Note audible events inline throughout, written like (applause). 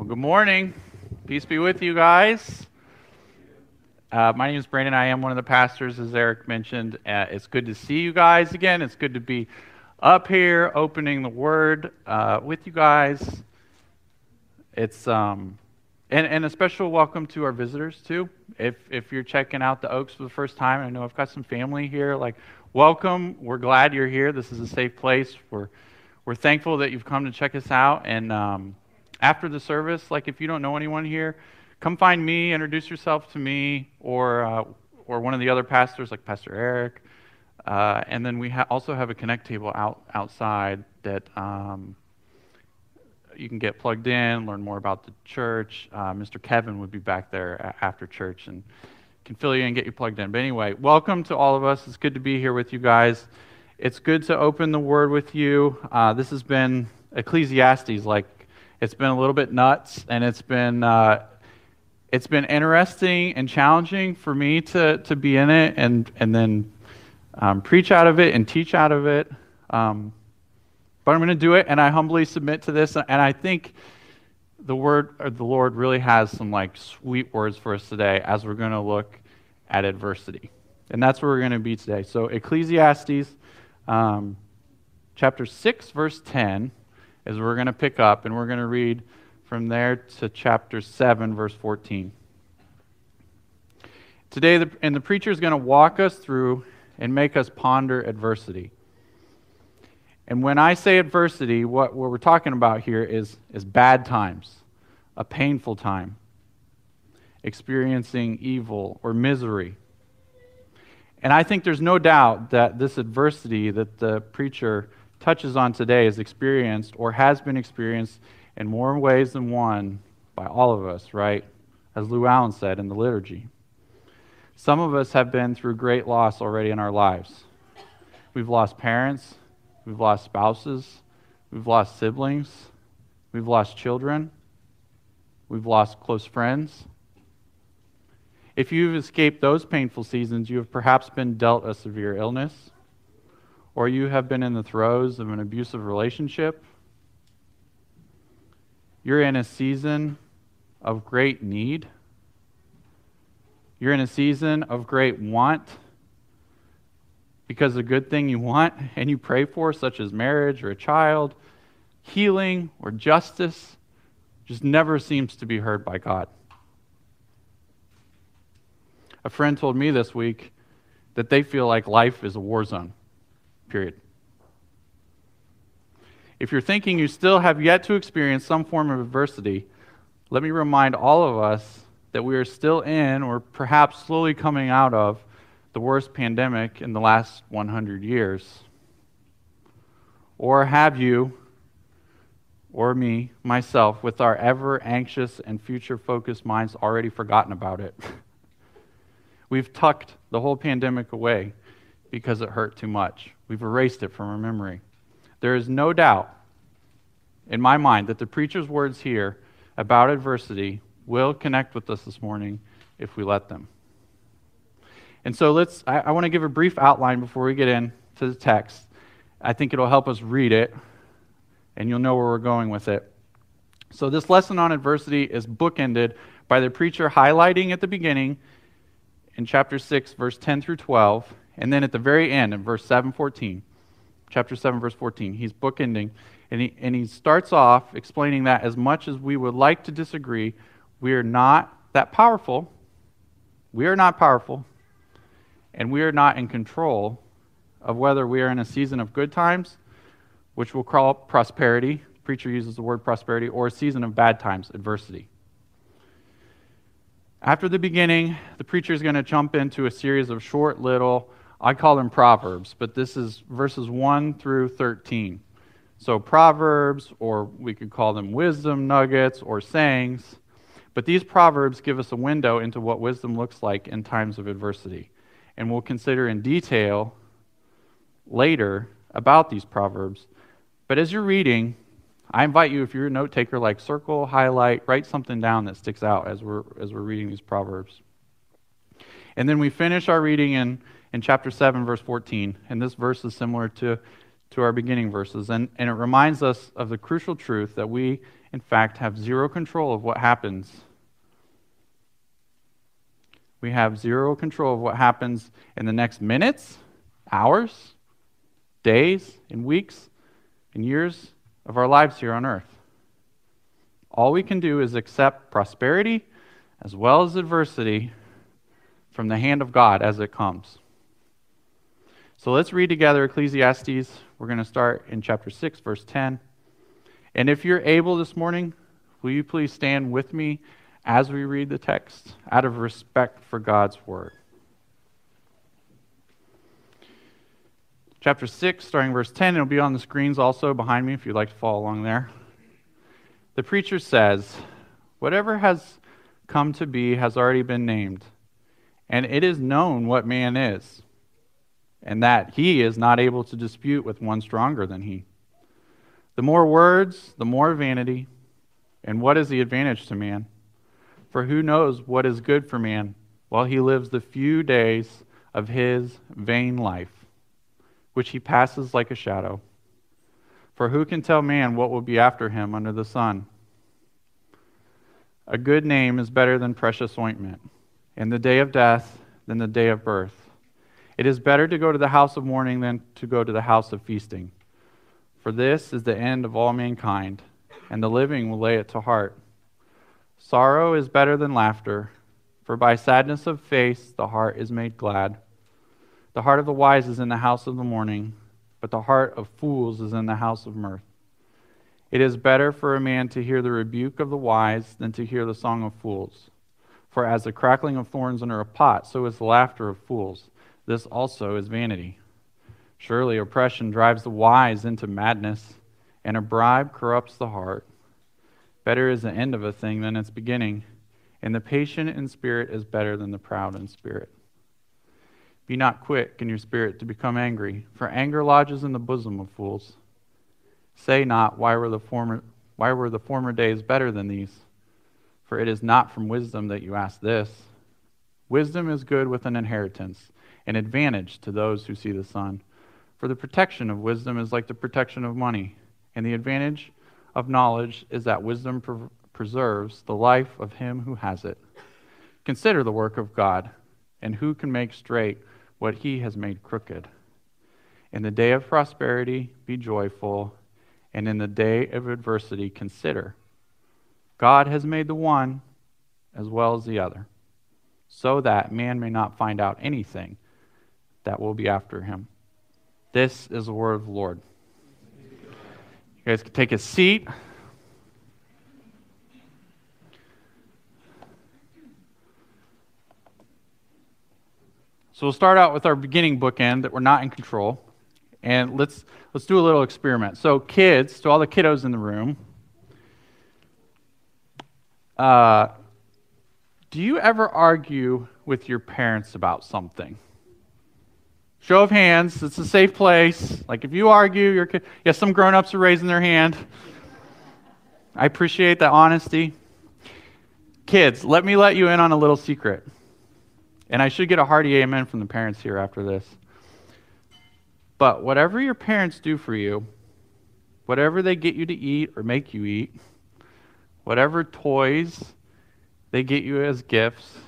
Well, good morning. Peace be with you guys. Uh, my name is Brandon. I am one of the pastors, as Eric mentioned. Uh, it's good to see you guys again. It's good to be up here opening the Word uh, with you guys. It's um, and, and a special welcome to our visitors too. If if you're checking out the Oaks for the first time, I know I've got some family here. Like, welcome. We're glad you're here. This is a safe place. We're we're thankful that you've come to check us out. And um, after the service, like if you don't know anyone here, come find me, introduce yourself to me, or uh, or one of the other pastors, like Pastor Eric. Uh, and then we ha- also have a connect table out outside that um, you can get plugged in, learn more about the church. Uh, Mr. Kevin would be back there after church and can fill you in, and get you plugged in. But anyway, welcome to all of us. It's good to be here with you guys. It's good to open the Word with you. Uh, this has been Ecclesiastes, like it's been a little bit nuts, and it's been uh, it's been interesting and challenging for me to to be in it and and then um, preach out of it and teach out of it. Um, but I'm going to do it, and I humbly submit to this. And I think the word or the Lord really has some like sweet words for us today as we're going to look at adversity, and that's where we're going to be today. So Ecclesiastes, um, chapter six, verse ten is we're going to pick up, and we're going to read from there to chapter 7, verse 14. Today, the, and the preacher is going to walk us through and make us ponder adversity. And when I say adversity, what, what we're talking about here is, is bad times, a painful time, experiencing evil or misery. And I think there's no doubt that this adversity that the preacher touches on today is experienced or has been experienced in more ways than one by all of us, right? As Lou Allen said in the liturgy. Some of us have been through great loss already in our lives. We've lost parents, we've lost spouses, we've lost siblings, we've lost children, we've lost close friends. If you've escaped those painful seasons, you have perhaps been dealt a severe illness or you have been in the throes of an abusive relationship, you're in a season of great need, you're in a season of great want because a good thing you want (laughs) and you pray for, such as marriage or a child, healing or justice, just never seems to be heard by God. A friend told me this week that they feel like life is a war zone. Period. If you're thinking you still have yet to experience some form of adversity, let me remind all of us that we are still in, or perhaps slowly coming out of, the worst pandemic in the last 100 years. Or have you, or me, myself, with our ever anxious and future focused minds, already forgotten about it? (laughs) We've tucked the whole pandemic away because it hurt too much. We've erased it from our memory. There is no doubt in my mind that the preacher's words here about adversity will connect with us this morning if we let them. And so let's, I, I want to give a brief outline before we get into the text. I think it'll help us read it, and you'll know where we're going with it. So, this lesson on adversity is bookended by the preacher highlighting at the beginning in chapter 6, verse 10 through 12, and then at the very end, in verse 7, 14, chapter 7, verse 14, he's bookending, and he, and he starts off explaining that as much as we would like to disagree, we are not that powerful. We are not powerful, and we are not in control of whether we are in a season of good times, which we'll call prosperity. preacher uses the word prosperity, or a season of bad times, adversity. After the beginning, the preacher is going to jump into a series of short little I call them Proverbs, but this is verses 1 through 13. So, Proverbs, or we could call them wisdom nuggets or sayings. But these Proverbs give us a window into what wisdom looks like in times of adversity. And we'll consider in detail later about these Proverbs. But as you're reading, I invite you, if you're a note taker, like circle, highlight, write something down that sticks out as we're, as we're reading these Proverbs. And then we finish our reading in in chapter 7, verse 14. And this verse is similar to, to our beginning verses. And, and it reminds us of the crucial truth that we in fact, have zero control of what happens. We have zero control of what happens in the next minutes, hours, days, and weeks, and years of our lives here on earth. All we can do is accept prosperity as well as adversity from the hand of God as it comes. So let's read together Ecclesiastes. We're going to start in chapter 6, verse 10. And if you're able this morning, will you please stand with me as we read the text out of respect for God's word? Chapter 6, starting verse 10, it'll be on the screens also behind me if you'd like to follow along there. The preacher says, Whatever has come to be has already been named, and it is known what man is, and that he is not able to dispute with one stronger than he. The more words, the more vanity. And what is the advantage to man? For who knows what is good for man while he lives the few days of his vain life, which he passes like a shadow? For who can tell man what will be after him under the sun? A good name is better than precious ointment, and the day of death than the day of birth. It is better to go to the house of mourning than to go to the house of feasting. For this is the end of all mankind, and the living will lay it to heart. Sorrow is better than laughter, for by sadness of face the heart is made glad. The heart of the wise is in the house of the mourning, but the heart of fools is in the house of mirth. It is better for a man to hear the rebuke of the wise than to hear the song of fools. For as the crackling of thorns under a pot, so is the laughter of fools. This also is vanity. Surely oppression drives the wise into madness, and a bribe corrupts the heart. Better is the end of a thing than its beginning, and the patient in spirit is better than the proud in spirit. Be not quick in your spirit to become angry, for anger lodges in the bosom of fools. Say not, why were the former, why were the former days better than these? For it is not from wisdom that you ask this. Wisdom is good with an inheritance, an advantage to those who see the sun. For the protection of wisdom is like the protection of money, and the advantage of knowledge is that wisdom pre- preserves the life of him who has it. Consider the work of God, and who can make straight what he has made crooked. In the day of prosperity, be joyful and in the day of adversity, consider God has made the one as well as the other, so that man may not find out anything that will be after him. This is the word of the Lord. You guys can take a seat. So we'll start out with our beginning bookend that we're not in control. And let's let's do a little experiment. So, kids, to all the kiddos in the room, uh, do you ever argue with your parents about something? Show of hands. It's a safe place. Like if you argue, your kid. Yeah, some grown-ups are raising their hand. I appreciate that honesty. Kids, let me let you in on a little secret. And I should get a hearty amen from the parents here after this. But whatever your parents do for you, whatever they get you to eat or make you eat, whatever toys they get you as gifts,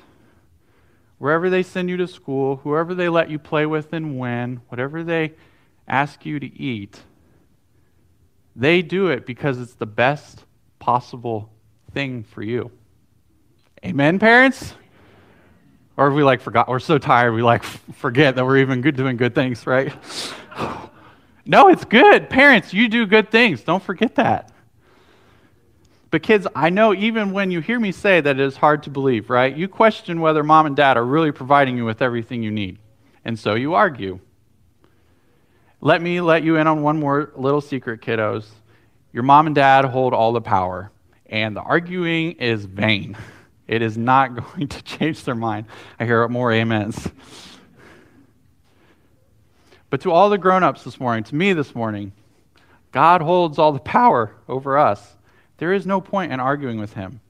wherever they send you to school, whoever they let you play with and when, whatever they ask you to eat, they do it because it's the best possible thing for you. Amen, parents? Or we like forgot, we're so tired we like forget that we're even good doing good things, right? (sighs) no, it's good. Parents, you do good things. Don't forget that. But kids, I know even when you hear me say that it is hard to believe, right? You question whether mom and dad are really providing you with everything you need. And so you argue. Let me let you in on one more little secret, kiddos. Your mom and dad hold all the power, and the arguing is vain. It is not (laughs) going to change their mind. I hear more amens. But to all the grown ups this morning, to me this morning, God holds all the power over us. There is no point in arguing with him.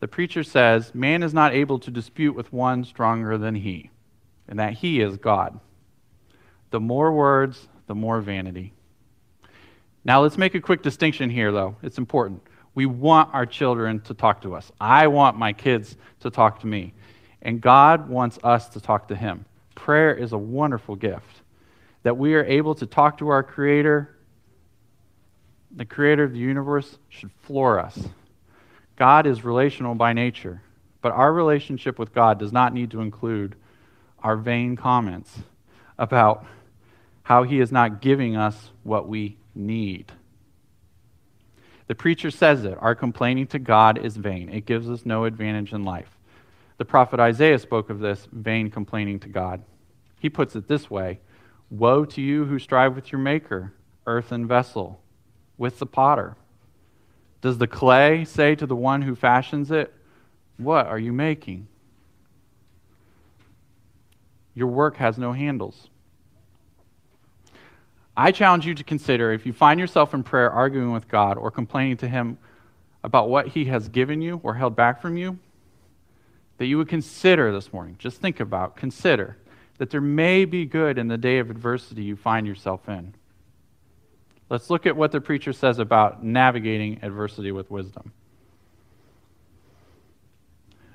The preacher says, Man is not able to dispute with one stronger than he, and that he is God. The more words, the more vanity. Now, let's make a quick distinction here, though. It's important. We want our children to talk to us. I want my kids to talk to me. And God wants us to talk to Him. Prayer is a wonderful gift that we are able to talk to our Creator. The Creator of the universe should floor us. God is relational by nature, but our relationship with God does not need to include our vain comments about how He is not giving us what we need. The preacher says it our complaining to God is vain, it gives us no advantage in life. The prophet Isaiah spoke of this vain complaining to God. He puts it this way Woe to you who strive with your Maker, earthen vessel, with the potter. Does the clay say to the one who fashions it, What are you making? Your work has no handles. I challenge you to consider if you find yourself in prayer arguing with God or complaining to Him about what He has given you or held back from you, that you would consider this morning, just think about, consider that there may be good in the day of adversity you find yourself in. Let's look at what the preacher says about navigating adversity with wisdom.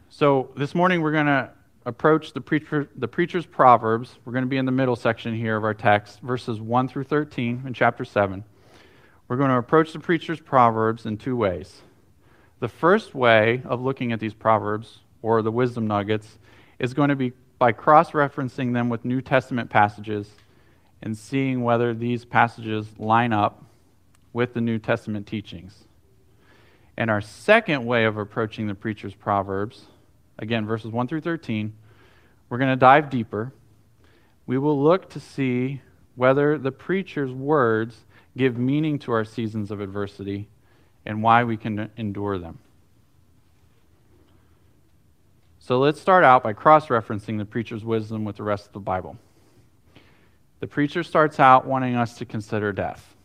So, this morning we're going to approach the, preacher, the preacher's Proverbs. We're going to be in the middle section here of our text, verses 1 through 13 in chapter 7. We're going to approach the preacher's Proverbs in two ways. The first way of looking at these Proverbs, or the wisdom nuggets, is going to be by cross referencing them with New Testament passages and seeing whether these passages line up with the New Testament teachings. And our second way of approaching the preacher's Proverbs again, verses 1 through 13, we're going to dive deeper. We will look to see whether the preacher's words give meaning to our seasons of adversity and why we can endure them. So let's start out by cross referencing the preacher's wisdom with the rest of the Bible. The preacher starts out wanting us to consider death.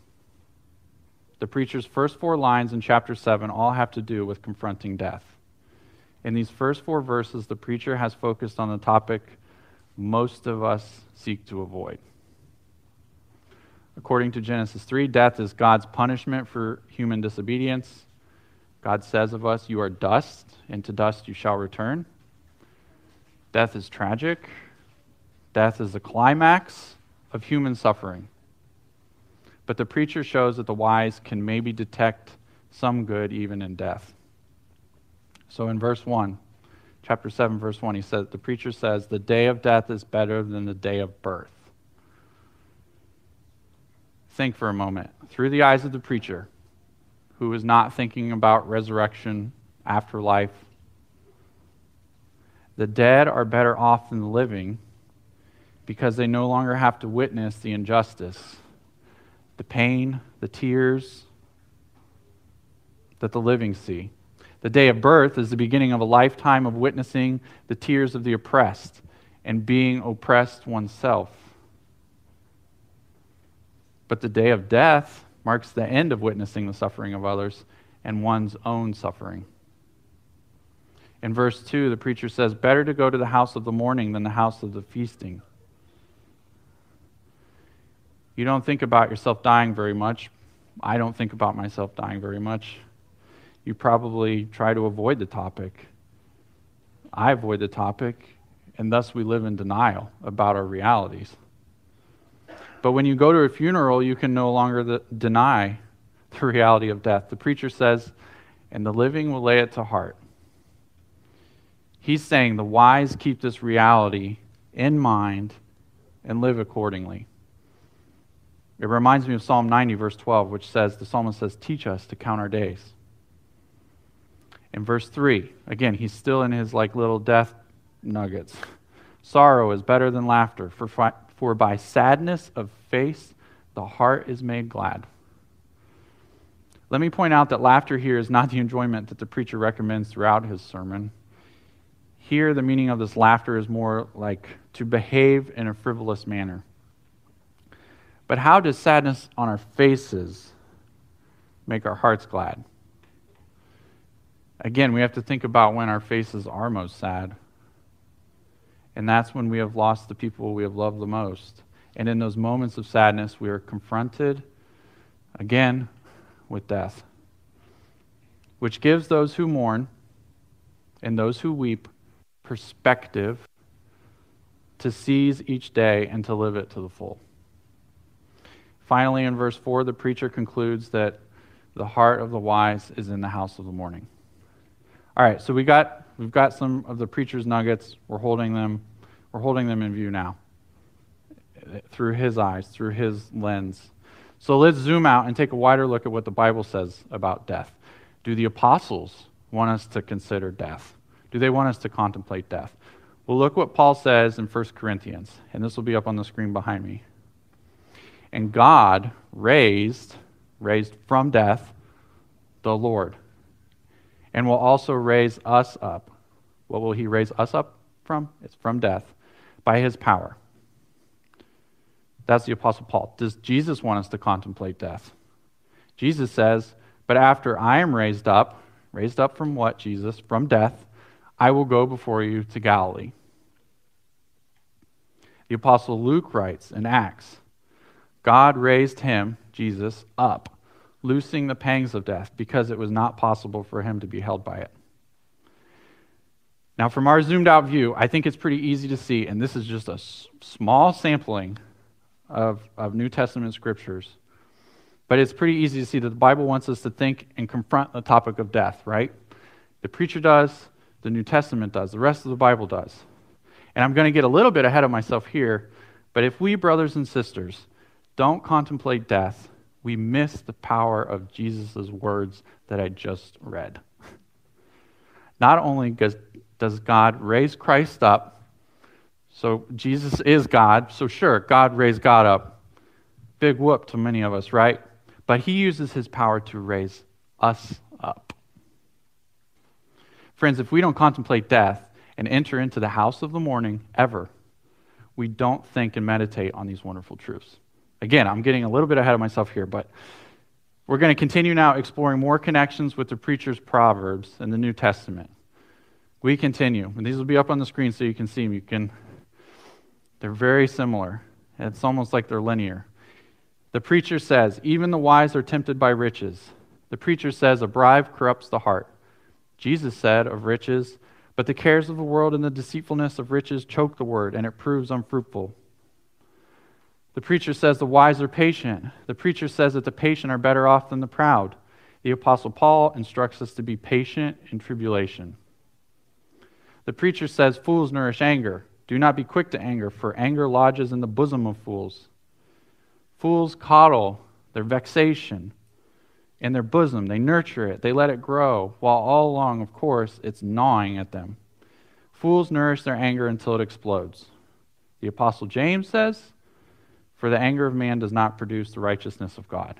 The preacher's first four lines in chapter 7 all have to do with confronting death. In these first four verses, the preacher has focused on the topic most of us seek to avoid. According to Genesis 3, death is God's punishment for human disobedience. God says of us, You are dust, and to dust you shall return. Death is tragic. Death is the climax of human suffering. But the preacher shows that the wise can maybe detect some good even in death. So in verse 1, chapter 7, verse 1, he says, the preacher says, The day of death is better than the day of birth. Think for a moment. Through the eyes of the preacher, who is not thinking about resurrection, afterlife, the dead are better off than the living because they no longer have to witness the injustice, the pain, the tears that the living see. The day of birth is the beginning of a lifetime of witnessing the tears of the oppressed and being oppressed oneself. But the day of death marks the end of witnessing the suffering of others and one's own suffering. In verse 2, the preacher says, Better to go to the house of the mourning than the house of the feasting. You don't think about yourself dying very much. I don't think about myself dying very much you probably try to avoid the topic. I avoid the topic, and thus we live in denial about our realities. But when you go to a funeral, you can no longer the, deny the reality of death. The preacher says, and the living will lay it to heart. He's saying the wise keep this reality in mind and live accordingly. It reminds me of Psalm 90, verse 12, which says, the psalmist says, Teach us to count our days in verse 3, again, he's still in his like little death nuggets. Sorrow is better than laughter, for, fi- for by sadness of face the heart is made glad. Let me point out that laughter here is not the enjoyment that the preacher recommends throughout his sermon. Here, the meaning of this laughter is more like to behave in a frivolous manner. But how does sadness on our faces make our hearts glad? Again, we have to think about when our faces are most sad. And that's when we have lost the people we have loved the most. And in those moments of sadness, we are confronted again with death, which gives those who mourn and those who weep perspective to seize each day and to live it to the full. Finally, in verse 4, the preacher concludes that the heart of the wise is in the house of the mourning. All right, so we got, we've got some of the preacher's nuggets. We're holding them, we're holding them in view now through his eyes, through his lens. So let's zoom out and take a wider look at what the Bible says about death. Do the apostles want us to consider death? Do they want us to contemplate death? Well, look what Paul says in 1 Corinthians, and this will be up on the screen behind me. And God raised, raised from death, the Lord, and will also raise us up. What will he raise us up from? It's from death, by his power. That's the Apostle Paul. Does Jesus want us to contemplate death? Jesus says, But after I am raised up, raised up from what, Jesus? From death, I will go before you to Galilee. The Apostle Luke writes in Acts God raised him, Jesus, up, loosing the pangs of death, because it was not possible for him to be held by it. Now, from our zoomed out view, I think it's pretty easy to see, and this is just a small sampling of, of New Testament scriptures, but it's pretty easy to see that the Bible wants us to think and confront the topic of death, right? The preacher does, the New Testament does, the rest of the Bible does. And I'm going to get a little bit ahead of myself here, but if we, brothers and sisters, don't contemplate death, we miss the power of Jesus' words that I just read. (laughs) Not only does, God raise Christ up, so Jesus is God, so sure, God raised God up. Big whoop to many of us, right? But he uses his power to raise us up. Friends, if we don't contemplate death, and enter into the house of the mourning ever, we don't think and meditate on these wonderful truths. Again, I'm getting a little bit ahead of myself here, but we're going to continue now exploring more connections with the preacher's proverbs in the New Testament. We continue, and these will be up on the screen so you can see them. You can, they're very similar. It's almost like they're linear. The preacher says, Even the wise are tempted by riches. The preacher says, A bribe corrupts the heart. Jesus said of riches, but the cares of the world and the deceitfulness of riches choke the word, and it proves unfruitful. The preacher says the wise are patient. The preacher says that the patient are better off than the proud. The Apostle Paul instructs us to be patient in tribulation. The preacher says fools nourish anger. Do not be quick to anger, for anger lodges in the bosom of fools. Fools coddle their vexation in their bosom. They nurture it, they let it grow, while all along, of course, it's gnawing at them. Fools nourish their anger until it explodes. The Apostle James says, For the anger of man does not produce the righteousness of God.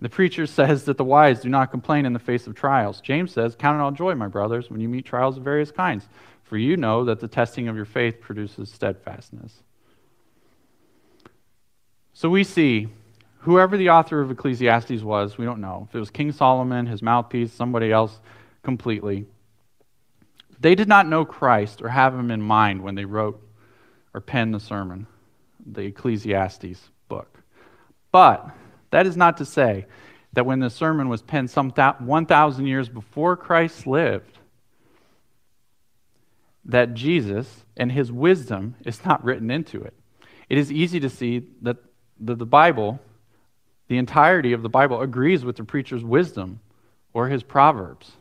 The preacher says that the wise do not complain in the face of trials. James says, Count it all joy, my brothers, when you meet trials of various kinds, for you know that the testing of your faith produces steadfastness. So we see whoever the author of Ecclesiastes was, we don't know. If it was King Solomon, his mouthpiece, somebody else completely. They did not know Christ or have him in mind when they wrote or penned the sermon, the Ecclesiastes book. But that is not to say that when the sermon was penned some 1,000 years before Christ lived, that Jesus and his wisdom is not written into it. It is easy to see that the, the Bible the entirety of the Bible agrees with the preacher's wisdom or his proverbs.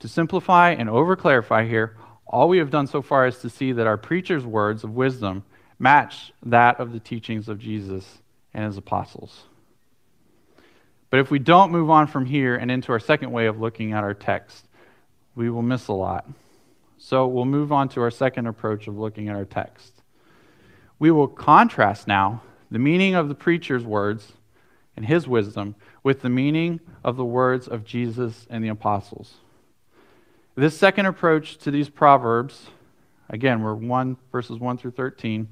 To simplify and overclarify here, all we have done so far is to see that our preacher's words of wisdom match that of the teachings of Jesus and his apostles. But if we don't move on from here and into our second way of looking at our text, we will miss a lot. So we'll move on to our second approach of looking at our text. We will contrast now the meaning of the preacher's words and his wisdom with the meaning of the words of Jesus and the apostles. This second approach to these proverbs, again, we're 1 verses 1 through 13.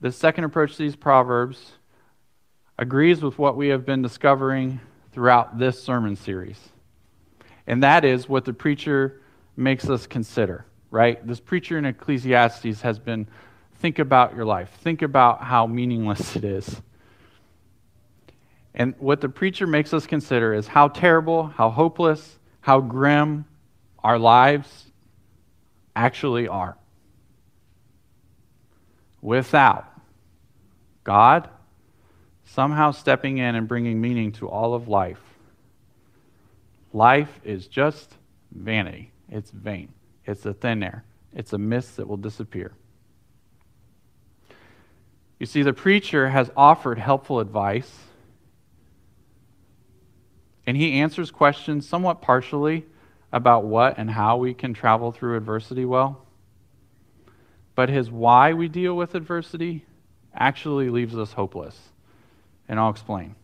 This second approach to these proverbs agrees with what we have been discovering throughout this sermon series. And that is what the preacher makes us consider, right? This preacher in Ecclesiastes has been Think about your life. Think about how meaningless it is. And what the preacher makes us consider is how terrible, how hopeless, how grim our lives actually are. Without God somehow stepping in and bringing meaning to all of life, life is just vanity. It's vain. It's a thin air. It's a mist that will disappear. You see, the preacher has offered helpful advice, and he answers questions somewhat partially about what and how we can travel through adversity well. But his why we deal with adversity actually leaves us hopeless. And I'll explain.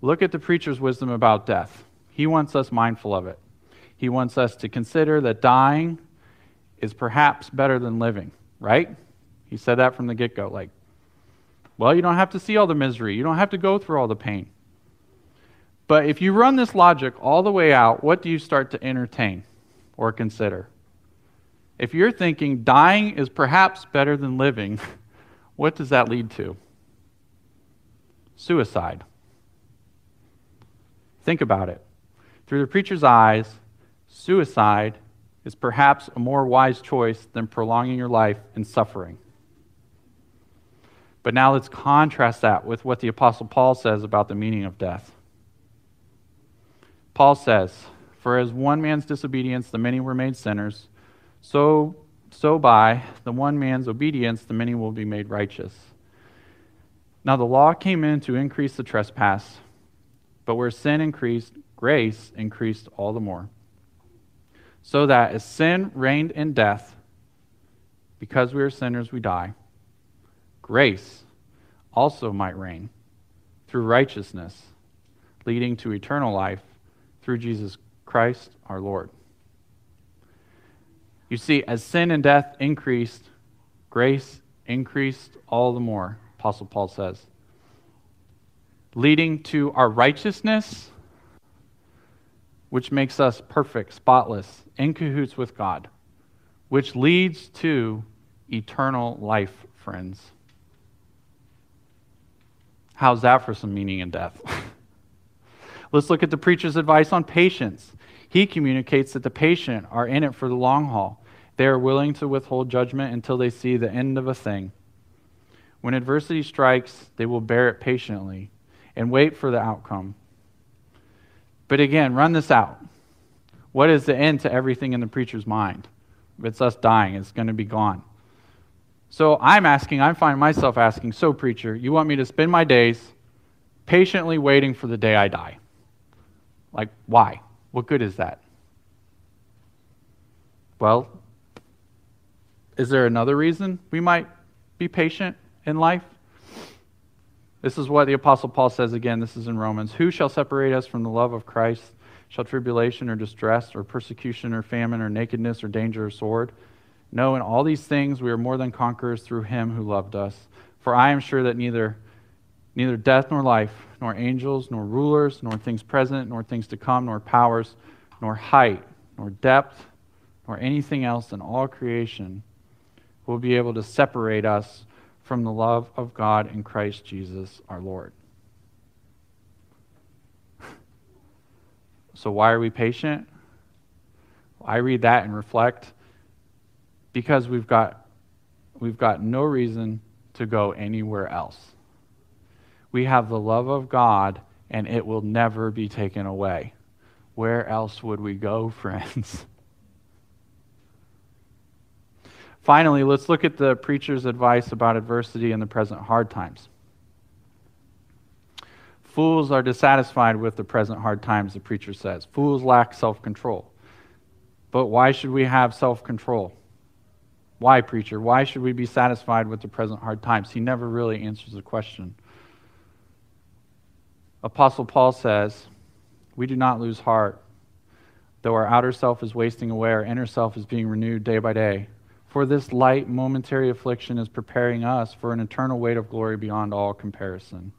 Look at the preacher's wisdom about death. He wants us mindful of it. He wants us to consider that dying is perhaps better than living, right? He said that from the get go. Like, well, you don't have to see all the misery, you don't have to go through all the pain. But if you run this logic all the way out, what do you start to entertain or consider? If you're thinking dying is perhaps better than living, (laughs) what does that lead to? Suicide. Think about it. Through the preacher's eyes, suicide is perhaps a more wise choice than prolonging your life in suffering. But now let's contrast that with what the Apostle Paul says about the meaning of death. Paul says, For as one man's disobedience the many were made sinners, so, so by the one man's obedience the many will be made righteous. Now the law came in to increase the trespass, but where sin increased, grace increased all the more. So that as sin reigned in death, because we are sinners, we die, grace also might reign through righteousness, leading to eternal life through Jesus Christ our Lord. You see, as sin and death increased, grace increased all the more, Apostle Paul says, leading to our righteousness, which makes us perfect, spotless, in cahoots with God, which leads to eternal life, friends. How's that for some meaning in death? (laughs) Let's look at the preacher's advice on patience. He communicates that the patient are in it for the long haul. They are willing to withhold judgment until they see the end of a thing. When adversity strikes, they will bear it patiently and wait for the outcome. But again, run this out. What is the end to everything in the preacher's mind? If It's us dying, it's going to be gone. So I'm asking, I find myself asking, so preacher, you want me to spend my days patiently waiting for the day I die? Like, why? What good is that? Well, is there another reason we might be patient in life? This is what the Apostle Paul says again. This is in Romans. Who shall separate us from the love of Christ? Shall tribulation or distress or persecution or famine or nakedness or danger or sword? No, in all these things we are more than conquerors through him who loved us. For I am sure that neither neither death nor life, nor angels, nor rulers, nor things present, nor things to come, nor powers, nor height, nor depth, nor anything else in all creation will be able to separate us from the love of God in Christ Jesus our Lord. (laughs) So, why are we patient? I read that and reflect because we've got, we've got no reason to go anywhere else we have the love of God and it will never be taken away. Where else would we go, (laughs) friends? Finally, let's look at the preacher's advice about adversity in the present hard times. Fools are dissatisfied with the present hard times, the preacher says. Fools lack self control. But why should we have self control? Why, preacher? Why should we be satisfied with the present hard times? He never really answers the question. Apostle Paul says, We do not lose heart. Though our outer self is wasting away, our inner self is being renewed day by day. For this light, momentary affliction is preparing us for an eternal weight of glory beyond all comparison.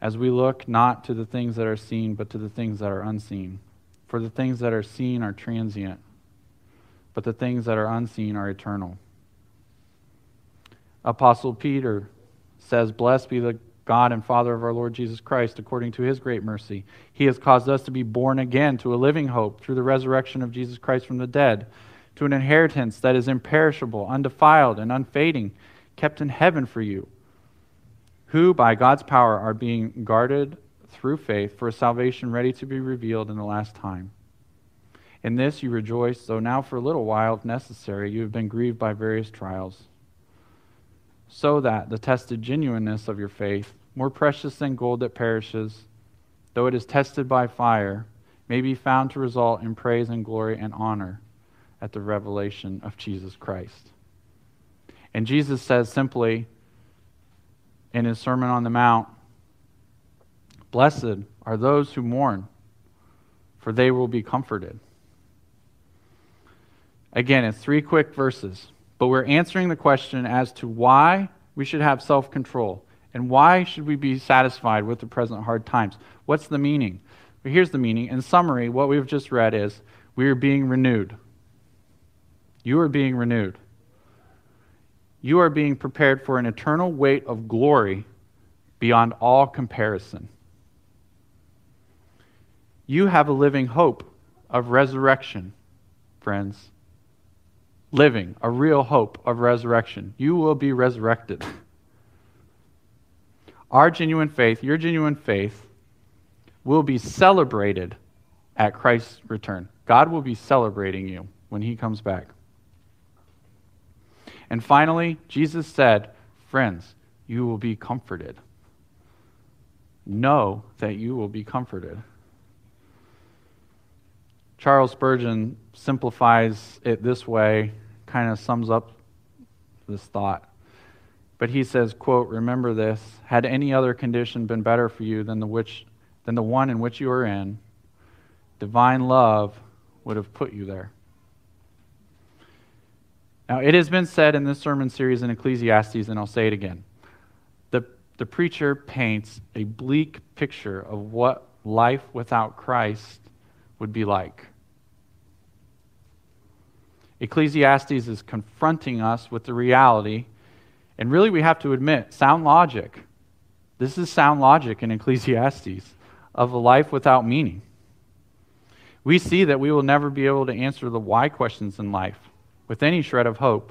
As we look not to the things that are seen, but to the things that are unseen. For the things that are seen are transient, but the things that are unseen are eternal. Apostle Peter says, Blessed be the God and Father of our Lord Jesus Christ, according to his great mercy, he has caused us to be born again to a living hope through the resurrection of Jesus Christ from the dead, to an inheritance that is imperishable, undefiled, and unfading, kept in heaven for you, who by God's power are being guarded through faith for a salvation ready to be revealed in the last time. In this you rejoice, though now for a little while, if necessary, you have been grieved by various trials so that the tested genuineness of your faith, more precious than gold that perishes, though it is tested by fire, may be found to result in praise and glory and honor at the revelation of Jesus Christ. And Jesus says simply in his Sermon on the Mount Blessed are those who mourn, for they will be comforted. Again, it's three quick verses. But we're answering the question as to why we should have self control and why should we be satisfied with the present hard times. What's the meaning? Well, here's the meaning. In summary, what we've just read is we are being renewed. You are being renewed. You are being prepared for an eternal weight of glory beyond all comparison. You have a living hope of resurrection, friends living, a real hope of resurrection. You will be resurrected. Our genuine faith, your genuine faith, will be celebrated at Christ's return. God will be celebrating you when he comes back. And finally, Jesus said, Friends, you will be comforted. Know that you will be comforted. Charles Spurgeon simplifies it this way kind of sums up this thought. But he says, quote, remember this, had any other condition been better for you than the which than the one in which you are in, divine love would have put you there. Now, it has been said in this sermon series in Ecclesiastes, and I'll say it again. The, the preacher paints a bleak picture of what life without Christ would be like. Ecclesiastes is confronting us with the reality, and really we have to admit, sound logic. This is sound logic in Ecclesiastes of a life without meaning. We see that we will never be able to answer the why questions in life with any shred of hope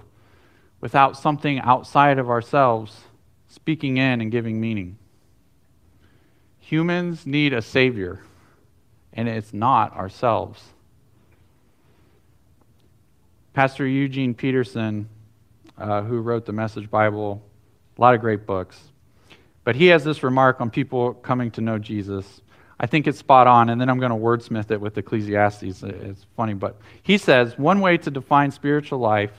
without something outside of ourselves speaking in and giving meaning. Humans need a Savior, and it's not ourselves. Pastor Eugene Peterson, uh, who wrote the Message Bible, a lot of great books. But he has this remark on people coming to know Jesus. I think it's spot on, and then I'm going to wordsmith it with Ecclesiastes. It's funny, but he says one way to define spiritual life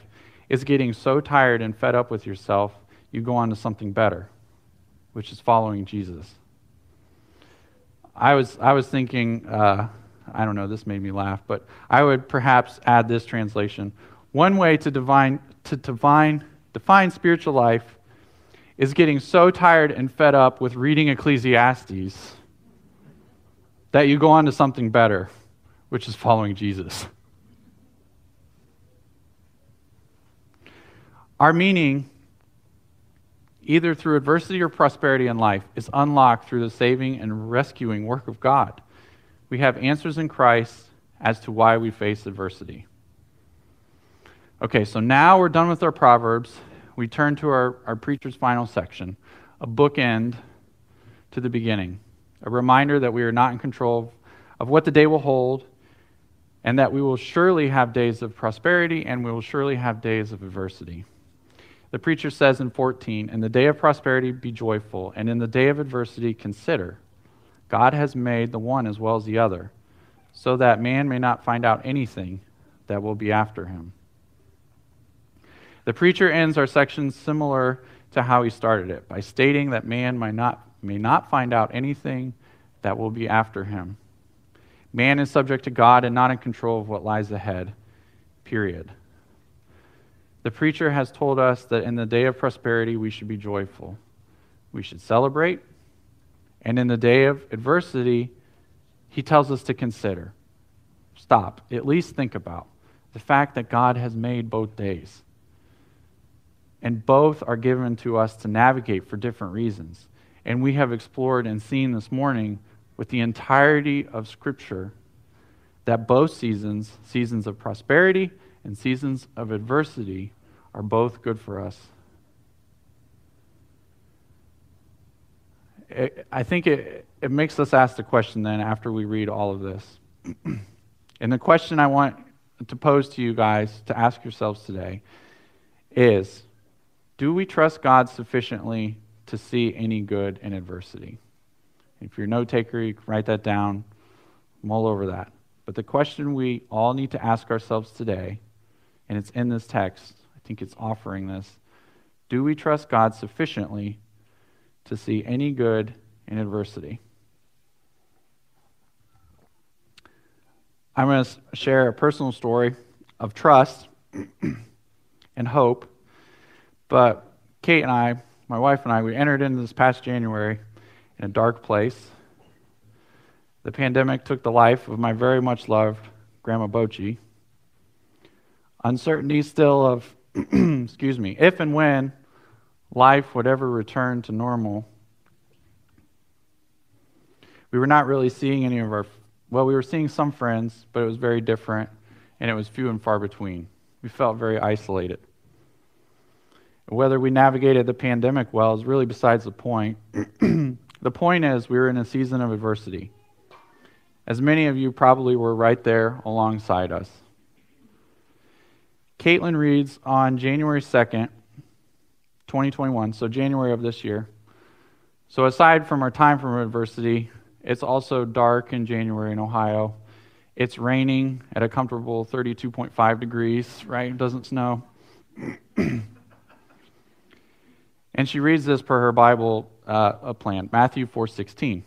is getting so tired and fed up with yourself, you go on to something better, which is following Jesus. I was, I was thinking, uh, I don't know, this made me laugh, but I would perhaps add this translation. One way to, divine, to divine, define spiritual life is getting so tired and fed up with reading Ecclesiastes that you go on to something better, which is following Jesus. Our meaning, either through adversity or prosperity in life, is unlocked through the saving and rescuing work of God we have answers in Christ as to why we face adversity. Okay, so now we're done with our Proverbs. We turn to our, our preacher's final section, a bookend to the beginning, a reminder that we are not in control of what the day will hold, and that we will surely have days of prosperity and we will surely have days of adversity. The preacher says in 14, In the day of prosperity, be joyful, and in the day of adversity, consider God has made the one as well as the other, so that man may not find out anything that will be after him. The preacher ends our section similar to how he started it by stating that man may not, may not find out anything that will be after him. Man is subject to God and not in control of what lies ahead, period. The preacher has told us that in the day of prosperity we should be joyful. We should celebrate, and in the day of adversity, he tells us to consider, stop, at least think about the fact that God has made both days. And both are given to us to navigate for different reasons. And we have explored and seen this morning with the entirety of Scripture that both seasons, seasons of prosperity and seasons of adversity, are both good for us. I think it, it makes us ask the question then after we read all of this. (clears throat) and the question I want to pose to you guys to ask yourselves today is Do we trust God sufficiently to see any good in adversity? If you're a note taker, you can write that down, mull over that. But the question we all need to ask ourselves today, and it's in this text, I think it's offering this do we trust God sufficiently to see any good in adversity? I'm going to share a personal story of trust (clears throat) and hope. But Kate and I, my wife and I, we entered into this past January in a dark place. The pandemic took the life of my very much loved Grandma Bochi. Uncertainty still of, (clears throat) excuse me, if and when life would ever return to normal. We were not really seeing any of our, well, we were seeing some friends, but it was very different and it was few and far between. We felt very isolated. Whether we navigated the pandemic well is really besides the point. (clears throat) the point is, we were in a season of adversity. As many of you probably were right there alongside us. Caitlin reads on January 2nd, 2021, so January of this year. So, aside from our time from adversity, it's also dark in January in Ohio. It's raining at a comfortable 32.5 degrees, right? It doesn't snow. (clears throat) and she reads this per her Bible uh, plan, Matthew 4:16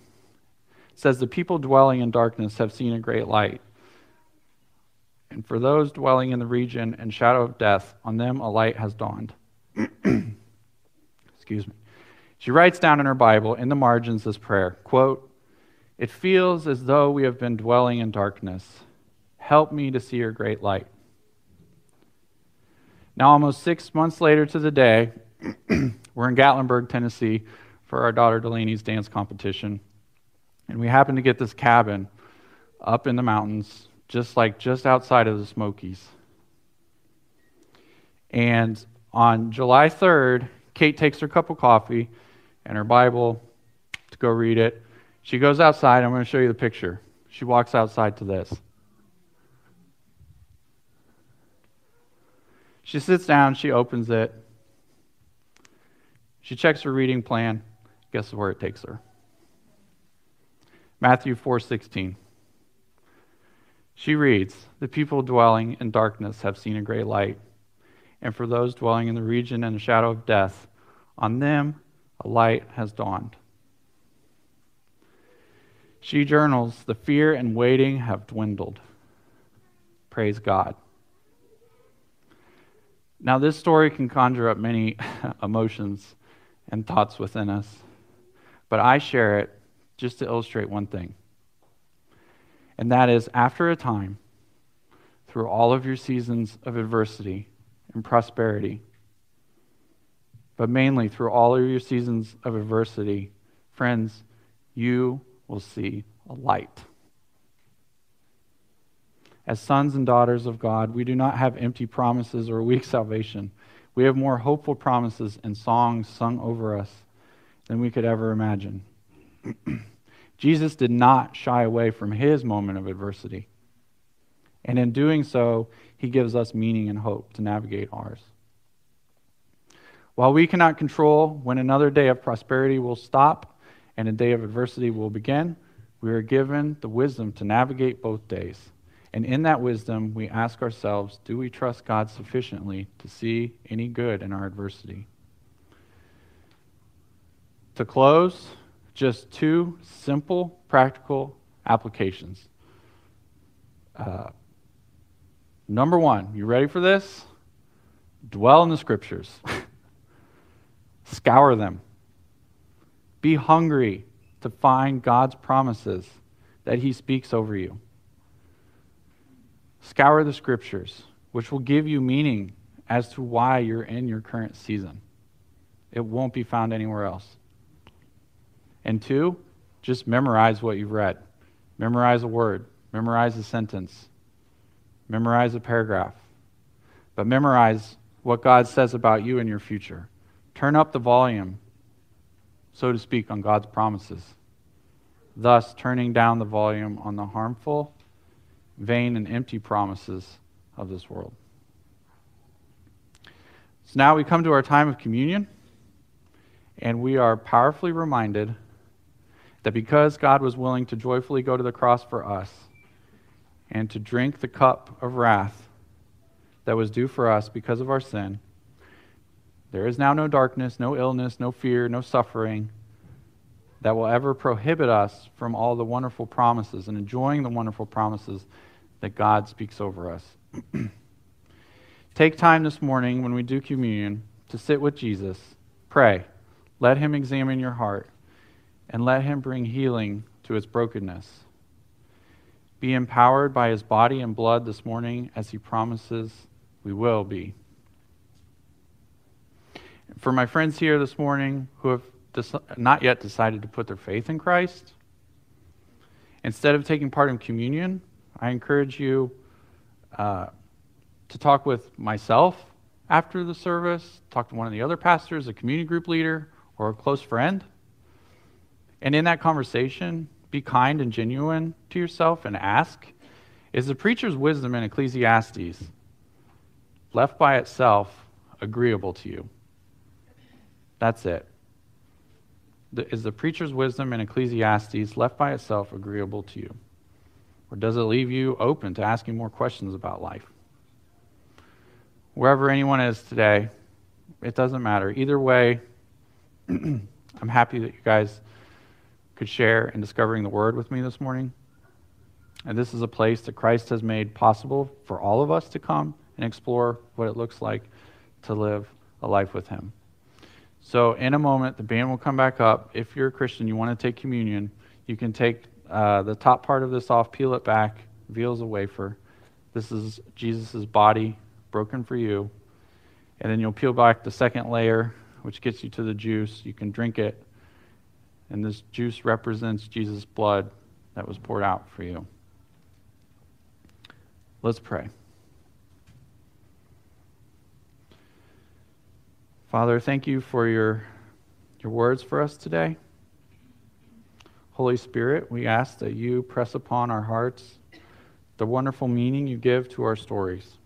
says, The people dwelling in darkness have seen a great light. And for those dwelling in the region and shadow of death, on them a light has dawned. (clears throat) Excuse me. She writes down in her Bible, in the margins, this prayer quote, It feels as though we have been dwelling in darkness. Help me to see your great light. Now, almost six months later to the day, (clears throat) we're in Gatlinburg, Tennessee, for our daughter Delaney's dance competition. And we happened to get this cabin up in the mountains, just like just outside of the Smokies. And on July 3rd, Kate takes her cup of coffee and her Bible to go read it. She goes outside. I'm going to show you the picture. She walks outside to this. She sits down, she opens it. She checks her reading plan. Guess where it takes her? Matthew 4:16. She reads, "The people dwelling in darkness have seen a great light, and for those dwelling in the region and the shadow of death, on them a light has dawned." She journals, "The fear and waiting have dwindled." Praise God. Now, this story can conjure up many (laughs) emotions and thoughts within us, but I share it just to illustrate one thing. And that is, after a time, through all of your seasons of adversity and prosperity, but mainly through all of your seasons of adversity, friends, you will see a light. As sons and daughters of God, we do not have empty promises or weak salvation. We have more hopeful promises and songs sung over us than we could ever imagine. (clears throat) Jesus did not shy away from his moment of adversity. And in doing so, he gives us meaning and hope to navigate ours. While we cannot control when another day of prosperity will stop and a day of adversity will begin, we are given the wisdom to navigate both days. And in that wisdom, we ask ourselves do we trust God sufficiently to see any good in our adversity? To close, just two simple, practical applications. Uh, number one, you ready for this? Dwell in the scriptures, (laughs) scour them. Be hungry to find God's promises that He speaks over you. Scour the scriptures, which will give you meaning as to why you're in your current season. It won't be found anywhere else. And two, just memorize what you've read. Memorize a word, memorize a sentence, memorize a paragraph. But memorize what God says about you and your future. Turn up the volume, so to speak, on God's promises, thus turning down the volume on the harmful, vain, and empty promises of this world. So now we come to our time of communion, and we are powerfully reminded that because God was willing to joyfully go to the cross for us and to drink the cup of wrath that was due for us because of our sin, there is now no darkness, no illness, no fear, no suffering that will ever prohibit us from all the wonderful promises and enjoying the wonderful promises that God speaks over us. (clears throat) Take time this morning when we do communion to sit with Jesus, pray, let Him examine your heart, and let Him bring healing to its brokenness. Be empowered by His body and blood this morning as He promises we will be. For my friends here this morning who have not yet decided to put their faith in Christ, instead of taking part in communion, I encourage you. Uh, to talk with myself after the service, talk to one of the other pastors, a community group leader, or a close friend. And in that conversation, be kind and genuine to yourself and ask Is the preacher's wisdom in Ecclesiastes left by itself agreeable to you? That's it. Is the preacher's wisdom in Ecclesiastes left by itself agreeable to you? Or does it leave you open to asking more questions about life? wherever anyone is today, it doesn't matter. Either way, (clears throat) I'm happy that you guys could share in discovering the Word with me this morning. And this is a place that Christ has made possible for all of us to come and explore what it looks like to live a life with Him. So, in a moment, the band will come back up. If you're a Christian, you want to take communion, you can take uh, the top part of this off, peel it back, veal as a wafer. This is Jesus' body broken for you. And then you'll peel back the second layer, which gets you to the juice. You can drink it. And this juice represents Jesus' blood that was poured out for you. Let's pray. Father, thank you for your, your words for us today. Holy Spirit, we ask that you press upon our hearts the wonderful meaning you give to our stories.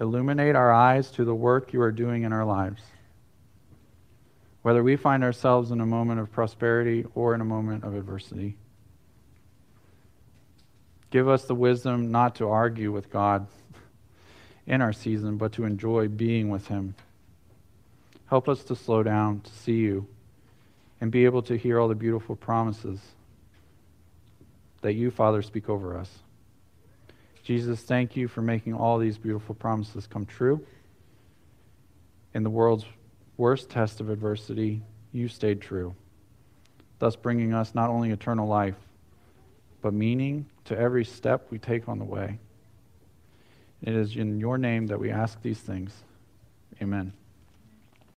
Illuminate our eyes to the work you are doing in our lives. Whether we find ourselves in a moment of prosperity or in a moment of adversity. Give us the wisdom not to argue with God (laughs) in our season, but to enjoy being with Him. Help us to slow down, to see you, and be able to hear all the beautiful promises that you, Father, speak over us. Jesus, thank you for making all these beautiful promises come true. In the world's worst test of adversity, you stayed true, thus bringing us not only eternal life, but meaning to every step we take on the way. It is in your name that we ask these things. Amen.